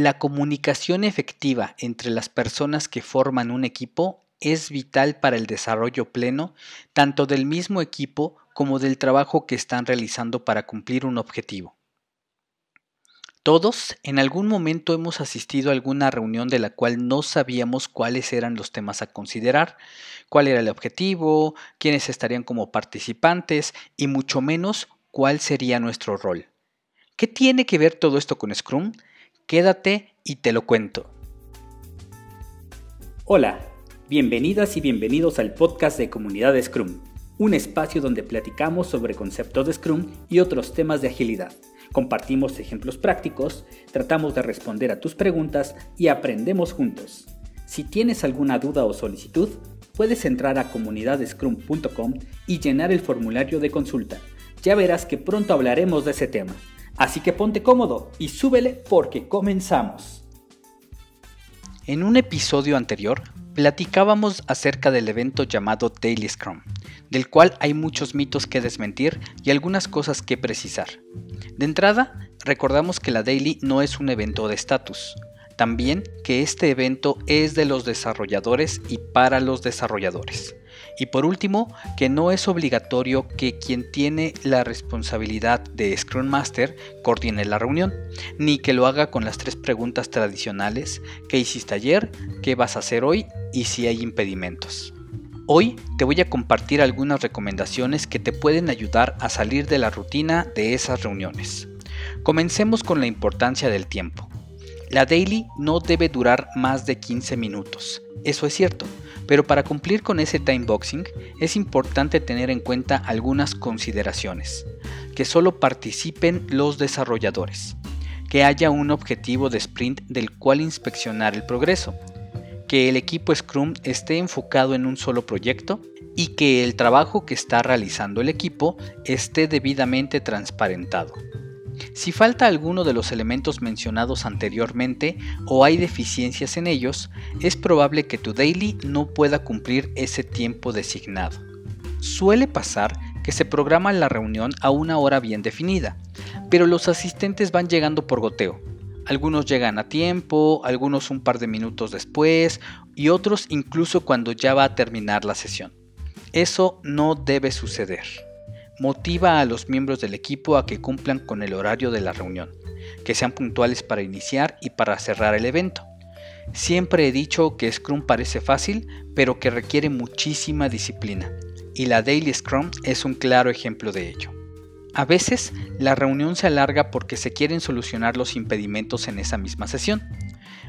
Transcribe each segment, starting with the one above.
La comunicación efectiva entre las personas que forman un equipo es vital para el desarrollo pleno tanto del mismo equipo como del trabajo que están realizando para cumplir un objetivo. Todos en algún momento hemos asistido a alguna reunión de la cual no sabíamos cuáles eran los temas a considerar, cuál era el objetivo, quiénes estarían como participantes y mucho menos cuál sería nuestro rol. ¿Qué tiene que ver todo esto con Scrum? Quédate y te lo cuento. Hola, bienvenidas y bienvenidos al podcast de Comunidad Scrum, un espacio donde platicamos sobre conceptos de Scrum y otros temas de agilidad. Compartimos ejemplos prácticos, tratamos de responder a tus preguntas y aprendemos juntos. Si tienes alguna duda o solicitud, puedes entrar a comunidadscrum.com y llenar el formulario de consulta. Ya verás que pronto hablaremos de ese tema. Así que ponte cómodo y súbele porque comenzamos. En un episodio anterior platicábamos acerca del evento llamado Daily Scrum, del cual hay muchos mitos que desmentir y algunas cosas que precisar. De entrada, recordamos que la Daily no es un evento de estatus, también que este evento es de los desarrolladores y para los desarrolladores. Y por último, que no es obligatorio que quien tiene la responsabilidad de Scrum Master coordine la reunión, ni que lo haga con las tres preguntas tradicionales, ¿qué hiciste ayer? ¿Qué vas a hacer hoy? y si hay impedimentos. Hoy te voy a compartir algunas recomendaciones que te pueden ayudar a salir de la rutina de esas reuniones. Comencemos con la importancia del tiempo. La daily no debe durar más de 15 minutos, eso es cierto, pero para cumplir con ese time boxing es importante tener en cuenta algunas consideraciones. Que solo participen los desarrolladores. Que haya un objetivo de sprint del cual inspeccionar el progreso. Que el equipo Scrum esté enfocado en un solo proyecto y que el trabajo que está realizando el equipo esté debidamente transparentado. Si falta alguno de los elementos mencionados anteriormente o hay deficiencias en ellos, es probable que tu daily no pueda cumplir ese tiempo designado. Suele pasar que se programa la reunión a una hora bien definida, pero los asistentes van llegando por goteo. Algunos llegan a tiempo, algunos un par de minutos después y otros incluso cuando ya va a terminar la sesión. Eso no debe suceder motiva a los miembros del equipo a que cumplan con el horario de la reunión, que sean puntuales para iniciar y para cerrar el evento. Siempre he dicho que Scrum parece fácil, pero que requiere muchísima disciplina, y la Daily Scrum es un claro ejemplo de ello. A veces la reunión se alarga porque se quieren solucionar los impedimentos en esa misma sesión.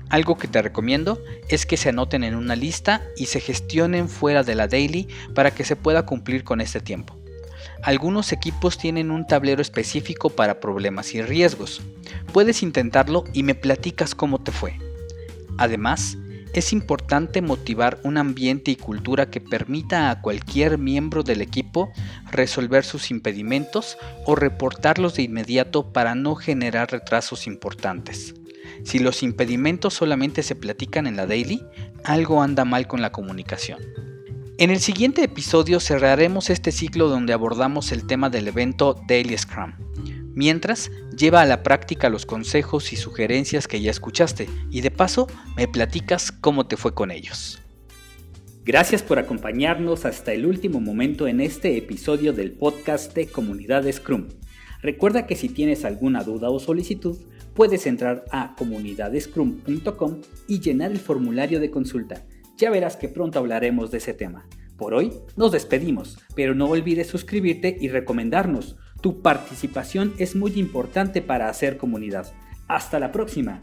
Algo que te recomiendo es que se anoten en una lista y se gestionen fuera de la daily para que se pueda cumplir con este tiempo. Algunos equipos tienen un tablero específico para problemas y riesgos. Puedes intentarlo y me platicas cómo te fue. Además, es importante motivar un ambiente y cultura que permita a cualquier miembro del equipo resolver sus impedimentos o reportarlos de inmediato para no generar retrasos importantes. Si los impedimentos solamente se platican en la daily, algo anda mal con la comunicación. En el siguiente episodio cerraremos este ciclo donde abordamos el tema del evento Daily Scrum. Mientras, lleva a la práctica los consejos y sugerencias que ya escuchaste y de paso me platicas cómo te fue con ellos. Gracias por acompañarnos hasta el último momento en este episodio del podcast de Comunidad Scrum. Recuerda que si tienes alguna duda o solicitud, puedes entrar a comunidadescrum.com y llenar el formulario de consulta ya verás que pronto hablaremos de ese tema. Por hoy nos despedimos, pero no olvides suscribirte y recomendarnos. Tu participación es muy importante para hacer comunidad. Hasta la próxima.